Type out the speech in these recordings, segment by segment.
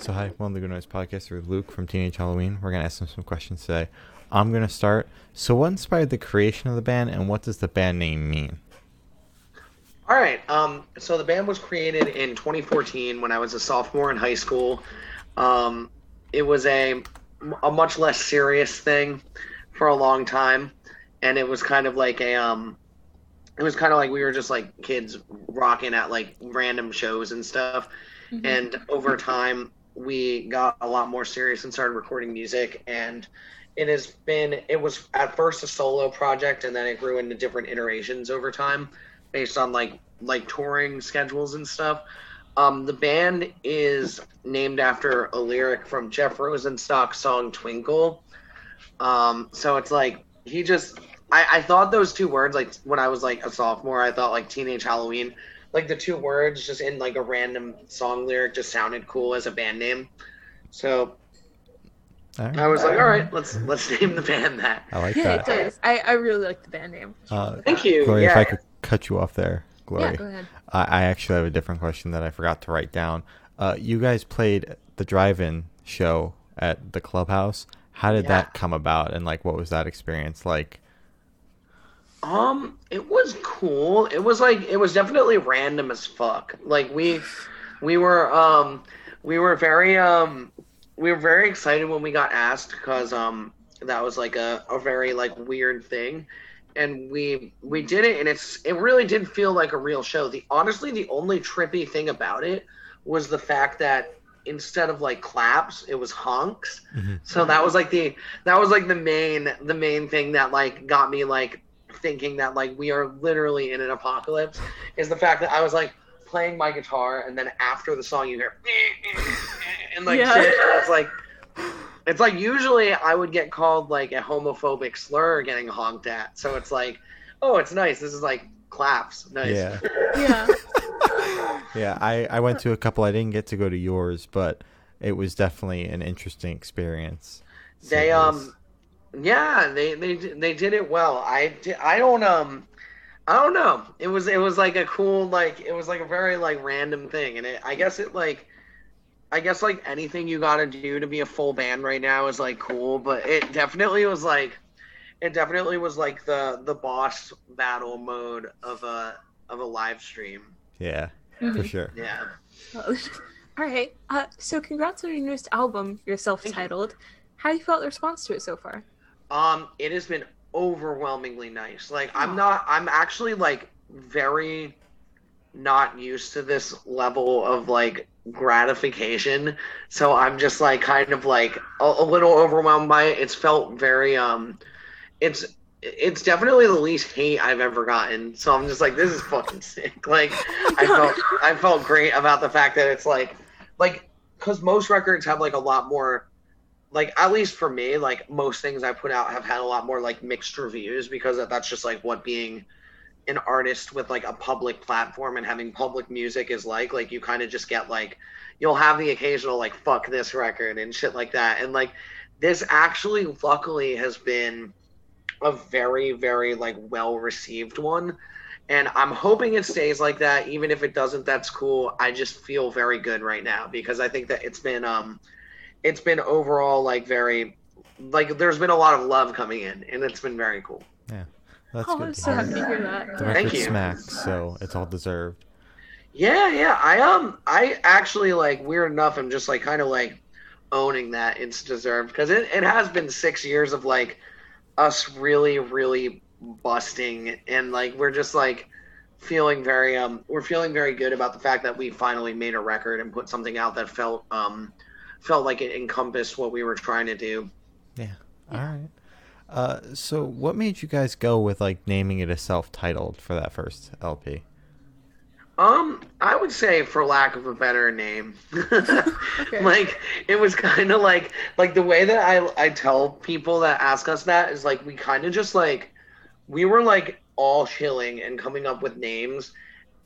So hi, welcome to the Good Noise Podcast with Luke from Teenage Halloween. We're gonna ask him some questions today. I'm gonna start. So, what inspired the creation of the band, and what does the band name mean? All right. Um, so the band was created in 2014 when I was a sophomore in high school. Um, it was a a much less serious thing for a long time, and it was kind of like a um, it was kind of like we were just like kids rocking at like random shows and stuff. Mm-hmm. And over time, we got a lot more serious and started recording music and it has been it was at first a solo project and then it grew into different iterations over time based on like like touring schedules and stuff. Um, the band is named after a lyric from jeff rosenstock's song twinkle. Um, so it's like he just I, I thought those two words like when i was like a sophomore i thought like teenage halloween like the two words just in like a random song lyric just sounded cool as a band name. So All right. I was like, all right, let's let's name the band that. I like Yeah, it that. does. I, I really like the band name. Uh, Thank you. Glory, yeah. if I could cut you off there, Glory. Yeah, go ahead. I, I actually have a different question that I forgot to write down. Uh, you guys played the drive-in show at the clubhouse. How did Yeah. that come about, and like, what was that experience like? Um, it was cool. It was like it was definitely random as fuck. Like we we were um we were very um we were very excited when we got asked because um that was like a, a very like weird thing and we we did it and it's it really did feel like a real show the honestly the only trippy thing about it was the fact that instead of like claps it was honks Mhm. so that was like the that was like the main the main thing that like got me like thinking that like we are literally in an apocalypse is the fact that i was like playing my guitar and then after the song you hear and like Yeah. shit and it's like it's like usually I would get called like a homophobic slur getting honked at. So it's like, oh, it's nice. This is like claps. Nice. Yeah. Yeah. Yeah, I, I went to a couple. I didn't get to go to yours, but it was definitely an interesting experience. So they was- um yeah, they they they did it well. I I don't um I don't know. It was it was like a cool like it was like a very like random thing and it I guess it like I guess like anything you got to do to be a full band right now is like cool, but it definitely was like it definitely was like the the boss battle mode of a of a live stream. yeah, for Mhm. sure. Yeah. All right. Uh, so congrats on your newest album, your self-titled. How you felt the response to it so far? Um, it has been overwhelmingly nice. Like I'm not I'm actually like very not used to this level of like gratification. So I'm just like kind of like a, a little overwhelmed by it. It's felt very um it's it's definitely the least hate I've ever gotten. So I'm just like this is fucking sick. Like I felt I felt great about the fact that it's like like cuz most records have like a lot more like at least for me like most things i put out have had a lot more like mixed reviews because that's just like what being an artist with like a public platform and having public music is like like you kind of just get like you'll have the occasional like fuck this record and shit like that. And like this actually luckily has been a very very like well received one. And i'm hoping it stays like that. Even if it doesn't that's cool. I just feel very good right now because i think that it's been um it's been overall like very like there's been a lot of love coming in and it's been very cool Yeah, That's oh, good I'm so happy to hear that. The Thank record you. smacks, so it's all deserved. yeah yeah i um i actually like weird enough i'm just like kind of like owning that it's deserved because it, it has been six years of like us really really busting and like we're just like feeling very um we're feeling very good about the fact that we finally made a record and put something out that felt um felt like it encompassed what we were trying to do Yeah. All right. Uh, so what made you guys go with like naming it a self-titled for that first LP? Um, I would say, for lack of a better name, like it was kind of like like the way that I I tell people that ask us that is like we kind of just like we were like all chilling and coming up with names,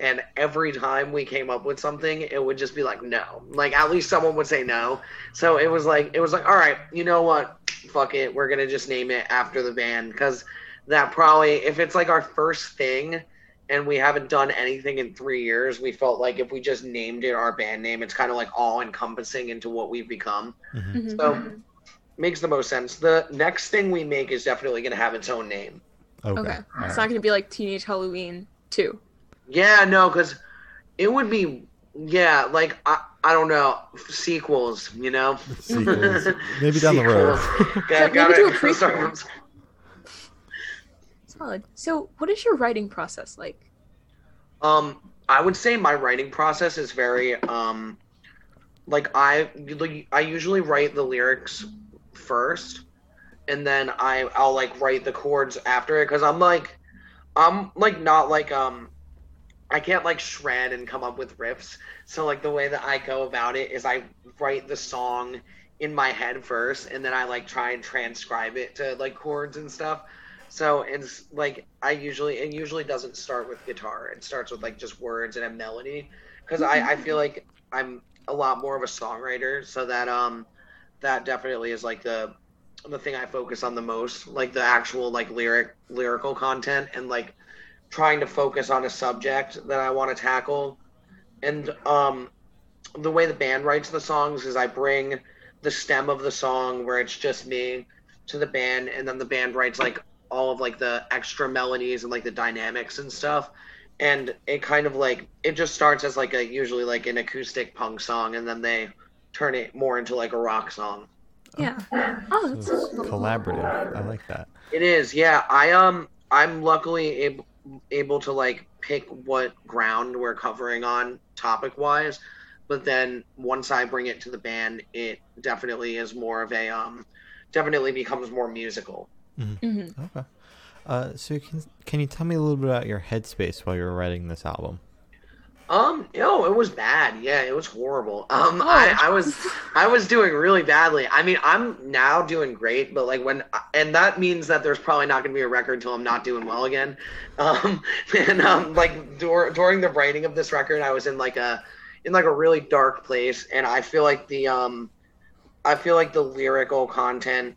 and every time we came up with something, it would just be like no, like at least someone would say no. So it was like it was like all right, you know what, fuck it, we're gonna just name it after the band because that probably if it's like our first thing and we haven't done anything in three years. We felt like if we just named it our band name, it's kind of like all encompassing into what we've become. Mhm. Mhm. So makes the most sense. The next thing we make is definitely going to have its own name. Okay. Okay. It's right. not going to be like Teenage Halloween 2. Yeah, no, because it would be, yeah, like I, I don't know, sequels, you know. Sequels. Maybe down the road. Sequels. Yeah, Gotta- maybe do a prequel. Solid. So, what is your writing process like? Um, I would say my writing process is very um, like I like, I usually write the lyrics first, and then I I'll like write the chords after it because I'm like I'm like not like um I can't like shred and come up with riffs. So like the way that I go about it is I write the song in my head first, and then I like try and transcribe it to like chords and stuff. So it's like I usually it usually doesn't start with guitar. It starts with like just words and a melody because I I feel like I'm a lot more of a songwriter. So that um that definitely is like the the thing I focus on the most, like the actual like lyric lyrical content and like trying to focus on a subject that I want to tackle. And um the way the band writes the songs is I bring the stem of the song where it's just me to the band and then the band writes like all of like the extra melodies and like the dynamics and stuff and it kind of like it just starts as like a usually like an acoustic punk song and then they turn it more into like a rock song Yeah. Oh, that's So it's collaborative. I like that. it is yeah i um i'm luckily able able to like pick what ground we're covering on topic wise but then once i bring it to the band it definitely is more of a um definitely becomes more musical mm-hmm. Okay. Uh, so can can you tell me a little bit about your headspace while you were writing this album? Um, no, it was bad. Yeah, it was horrible. Um, Oh. I, I was, I was doing really badly. I mean, I'm now doing great, but like when, and that means that there's probably not going to be a record until I'm not doing well again. Um, and um, like dur- during the writing of this record, I was in like a, in like a really dark place, and I feel like the, um, I feel like the lyrical content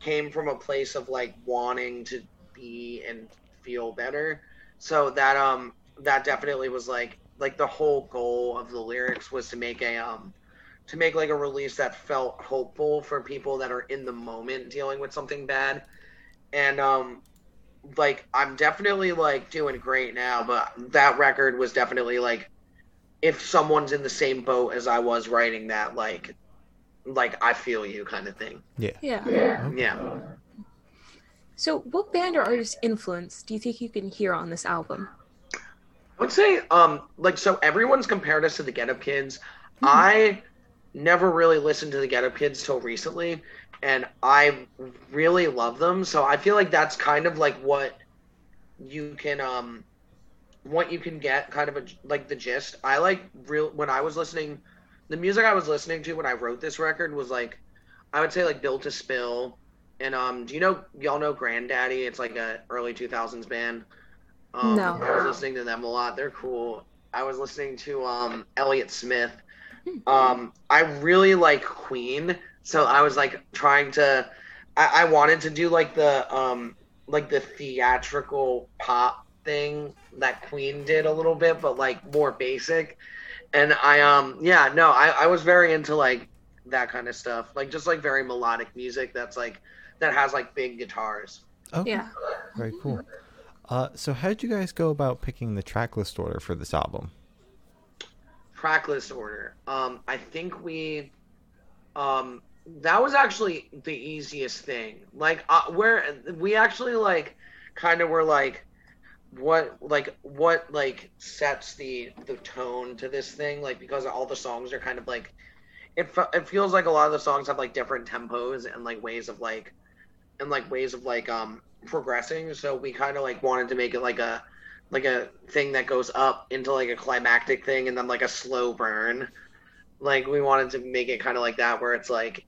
came from a place of like wanting to be and feel better. So that um that definitely was like like the whole goal of the lyrics was to make a um to make like a release that felt hopeful for people that are in the moment dealing with something bad. And um like I'm definitely like doing great now, but that record was definitely like if someone's in the same boat as I was writing that like like I feel you kind of thing. Yeah. Yeah. Yeah. So, what band or artist influence do you think you can hear on this album? I would say, um, like, so everyone's compared us to the Get Up Kids. I never really listened to the Get Up Kids till recently, and I really love them. So I feel like that's kind of like what you can, um, what you can get, kind of a, like the gist. I like real when I was listening, the music I was listening to when I wrote this record was like, I would say like Built to Spill, and um, do you know y'all know Grandaddy? It's like a early two thousands band. Um, No. I was listening to them a lot. They're cool. I was listening to um Elliott Smith. Um, I really like Queen, so I was like trying to. I, I wanted to do like the um like the theatrical pop thing that Queen did a little bit, but like more basic. And I um yeah no I I was very into like that kind of stuff like just like very melodic music that's like that has like big guitars. Okay. Yeah. Very cool. Uh, so how did you guys go about picking the track list order for this album? track list order. Um, I think we, um, that was actually the easiest thing. Like, uh, where we actually like, kind of were like, what like what like sets the the tone to this thing? Like because all the songs are kind of like, it it feels like a lot of the songs have like different tempos and like ways of like, and like ways of like um progressing. So we kind of like wanted to make it like a like a thing that goes up into like a climactic thing and then like a slow burn. Like we wanted to make it kind of like that where it's like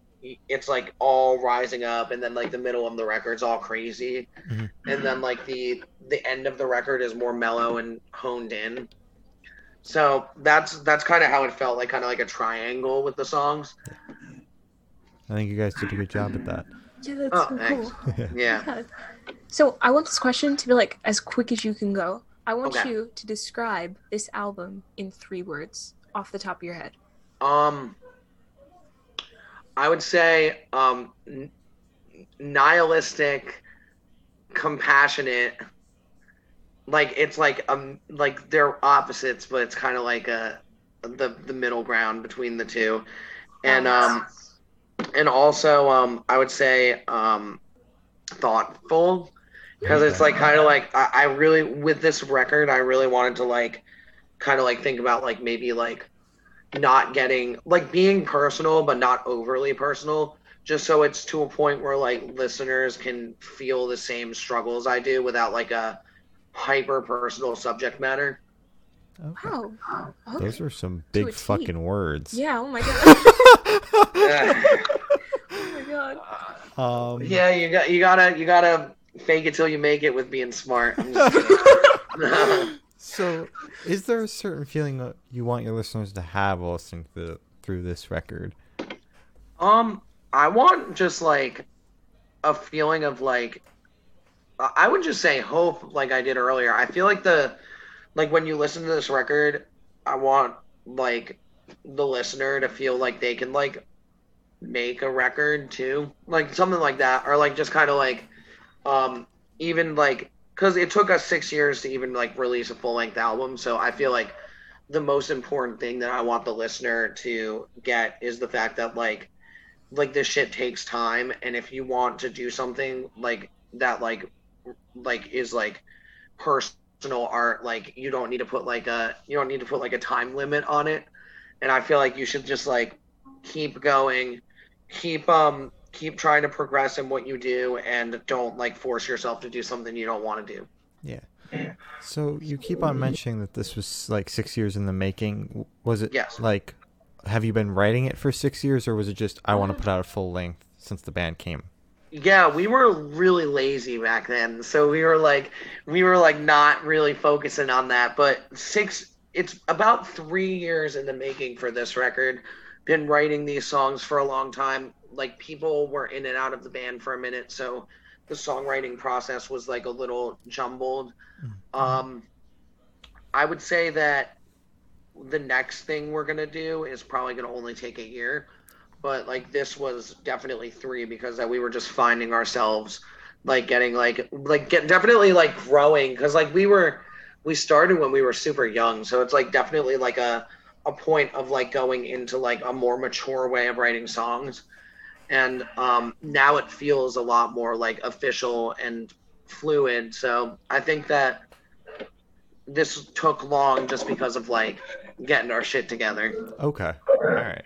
it's like all rising up and then like the middle of the record's all crazy Mhm. and then like the the end of the record is more mellow and honed in. So that's that's kind of how it felt like kind of like a triangle with the songs. I think you guys did a good job at that. Yeah, that's Oh, so cool. Yeah. Yeah. So, I want this question to be like as quick as you can go. I want Okay. you to describe this album in three words off the top of your head. Um, I would say um, n- nihilistic, compassionate. Like it's like um like they're opposites, but it's kind of like a the the middle ground between the two, and um and also um I would say um thoughtful because it's like kind of like I, I really with this record I really wanted to like kind of like think about like maybe like not getting like being personal but not overly personal just so it's to a point where like listeners can feel the same struggles I do without like a hyper personal subject matter. Okay. Wow. Okay. Those are some big a T. fucking words. Yeah, oh my god. yeah, oh my god. Um, you got you gotta you gotta fake it till you make it with being smart. I'm just. So, is there a certain feeling that you want your listeners to have while listening to the, through this record? Um, I want just like a feeling of like I I would just say hope, like I did earlier. I feel like the like when you listen to this record, I want like the listener to feel like they can like make a record too, like something like that, or like just kind of like um even like because it took us six years to even like release a full length album, so I feel like the most important thing that I want the listener to get is the fact that like like this shit takes time and if you want to do something like that like like is like personal art like you don't need to put like a you don't need to put like a time limit on it. And I feel like you should just like keep going keep um keep trying to progress in what you do and don't like force yourself to do something you don't want to do Yeah. So you keep on mentioning that this was like six years in the making. Was it Yes. like, have you been writing it for six years, or was it just I want to put out a full length since the band came? Yeah, we were really lazy back then. So we were like we were like not really focusing on that, but 6 it's about 3 years in the making for this record. Been writing these songs for a long time. Like people were in and out of the band for a minute, so the songwriting process was like a little jumbled. Um I would say that the next thing we're going to do is probably going to only take a year but like this was definitely three because that we were just finding ourselves like getting like like get definitely like growing because like we were we started when we were super young so it's like definitely like a a point of like going into like a more mature way of writing songs and um now it feels a lot more like official and fluid so i think that this took long just because of like getting our shit together Okay, all right.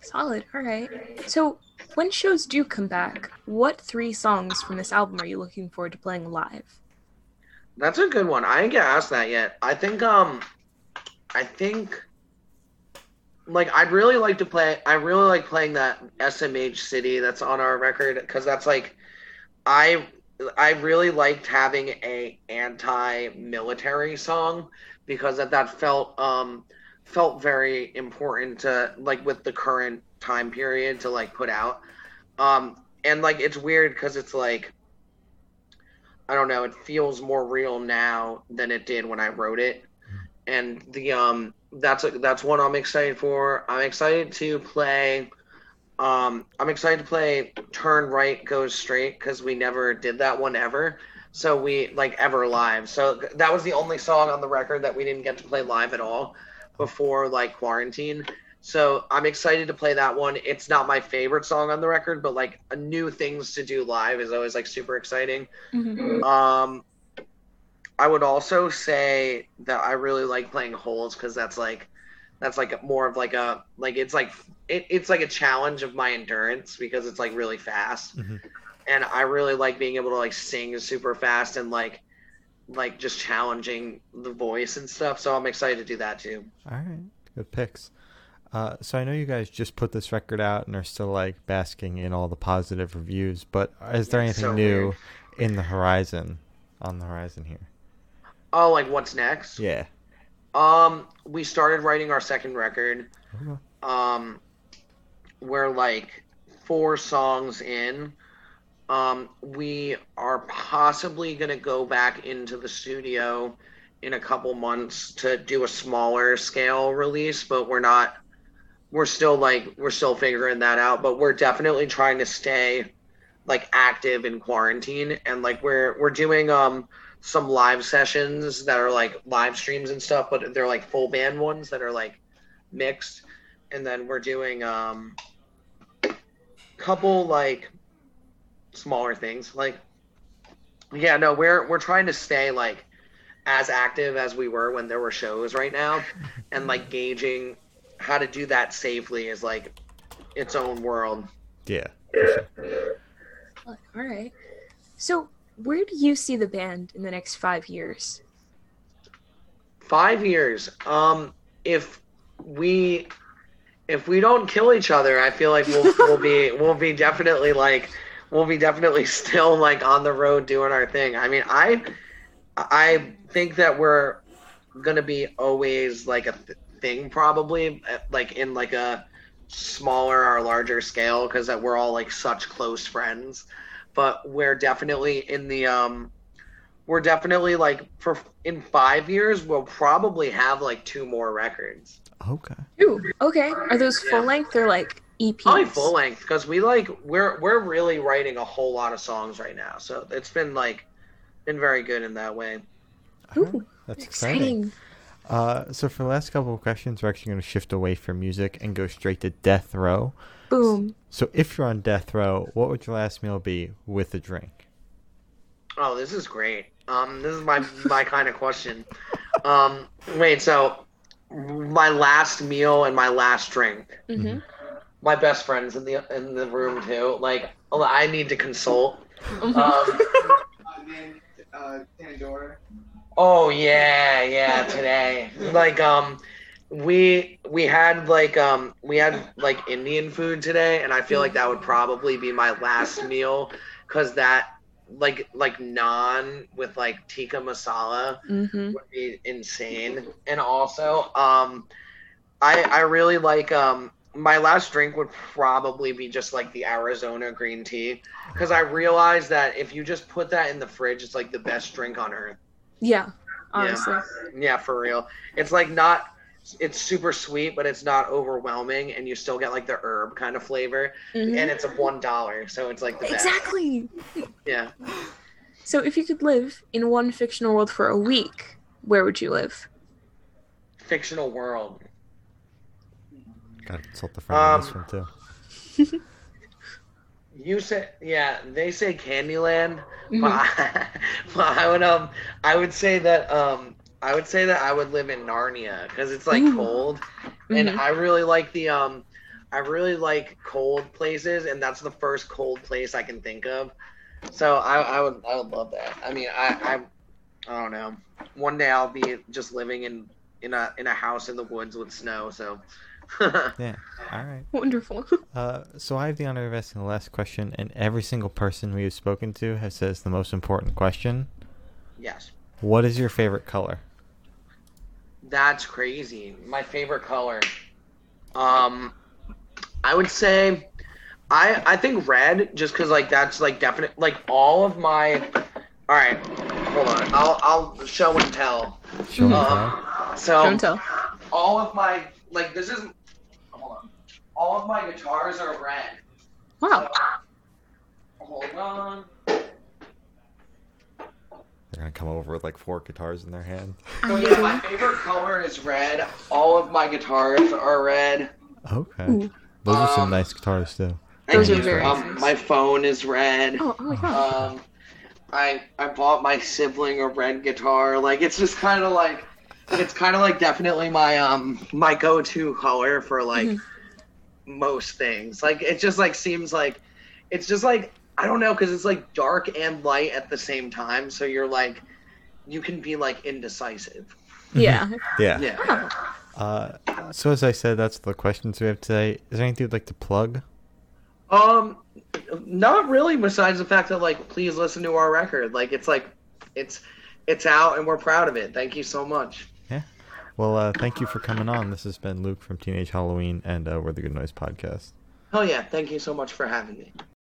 Solid. All right. So, when shows do come back, what three songs from this album are you looking forward to playing live? That's a good one. I didn't get asked that yet. I think um I think like I'd really like to play I really like playing that SMH city that's on our record cuz that's like I I really liked having a anti-military song because that that felt um felt very important to like with the current time period to like put out. Um and like it's weird cuz it's like I don't know, it feels more real now than it did when I wrote it. And the um that's a, that's one I'm excited for. I'm excited to play um I'm excited to play Turn Right Goes Straight cuz we never did that one ever. So we like ever live. So that was the only song on the record that we didn't get to play live at all before like quarantine. So I'm excited to play that one. It's not my favorite song on the record, but like a new things to do live is always like super exciting. Mhm. Um, I would also say that I really like playing holes because that's like that's like more of like a like it's like it, it's like a challenge of my endurance because it's like really fast, Mhm. and I really like being able to like sing super fast and like like just challenging the voice and stuff. So I'm excited to do that too. All right, good picks. Uh, so I know you guys just put this record out and are still like basking in all the positive reviews, but is there anything So new in the horizon, on the horizon here? Oh, like what's next? Yeah. Um, we started writing our second record. Okay. Um, we're like four songs in. Um, we are possibly going to go back into the studio in a couple months to do a smaller scale release, but we're not. We're still like we're still figuring that out, but we're definitely trying to stay like active in quarantine and like we're we're doing um some live sessions that are like live streams and stuff, but they're like full band ones that are like mixed, and then we're doing um couple like smaller things. Like yeah no we're we're trying to stay like as active as we were when there were shows right now. And like gauging how to do that safely is like its own world. Yeah. All right. So, where do you see the band in the next five years? five years. Um if we if we don't kill each other i feel like we'll, we'll be we'll be definitely like we'll be definitely still like on the road doing our thing. I mean i i think that we're gonna be always like a th- thing probably uh, like in like a smaller or larger scale because that we're all like such close friends but we're definitely in the um we're definitely like for in five years we'll probably have like two more records Okay. Ooh, okay. Are those full Yeah. length or like EPs? probably full length because we like we're we're really writing a whole lot of songs right now so it's been like been very good in that way Ooh, That's exciting. exciting. Uh, so for the last couple of questions, we're actually going to shift away from music and go straight to death row. Boom. So if you're on death row, what would your last meal be with a drink? oh this is great um this is my my kind of question um wait so my last meal and my last drink hmm my best friends in the in the room too like i need to consult Mm-hmm. um uh, Pandora. Oh yeah, yeah, today. Like um we we had like um we had like Indian food today and I feel like that would probably be my last meal cuz that like like naan with like tikka masala hmm would be insane. And also um I I really like um my last drink would probably be just like the Arizona green tea cuz I realized that if you just put that in the fridge it's like the best drink on earth. Yeah. Honestly. Yeah, for real. It's like not it's super sweet, but it's not overwhelming and you still get like the herb kind of flavor. Mhm. And it's a one dollar, so it's like the best. Exactly. Yeah. So, if you could live in one fictional world for a week, where would you live? Fictional world. Gotta consult the friend on this Um, one too. You say yeah, they say Candyland, Mhm. but, I, but I would um I would say that um I would say that I would live in Narnia because it's like Ooh. cold, and Mhm. I really like the um I really like cold places, and that's the first cold place I can think of. So I, I would I would love that. I mean I, I I don't know. One day I'll be just living in in a in a house in the woods with snow. So Yeah. All right. Wonderful. Uh, so I have the honor of asking the last question, and every single person we have spoken to has says the most important question. yes, What is your favorite color? That's crazy. My favorite color. Um, I would say. I, I think red just because like that's like definite like all of my all right hold on I'll I'll show and tell Show me um, so Don't tell. all of my like this is hold on all of my guitars are red Wow. hold on They're gonna come over with like four guitars in their hand. so yeah my favorite color is red all of my guitars are red Okay. Ooh. Those are some Um, nice guitars too. Those Thank are very um, nice. my phone is red Oh, oh my god. Um, I I bought my sibling a red guitar. Like it's just kind of like it's kind of like definitely my um my go-to color for like Mhm. most things. Like it just like seems like it's just like I don't know because it's like dark and light at the same time. So you're like you can be like indecisive. yeah. Yeah. Yeah. Oh. Uh, so as I said, that's the questions we have today. Is there anything you'd like to plug? Um, not really. Besides the fact that like, please listen to our record. Like it's like it's it's out and we're proud of it. Thank you so much. Yeah. Well, uh, thank you for coming on. This has been Luke from Teenage Halloween and uh, We're the Good Noise podcast. Oh yeah, thank you so much for having me.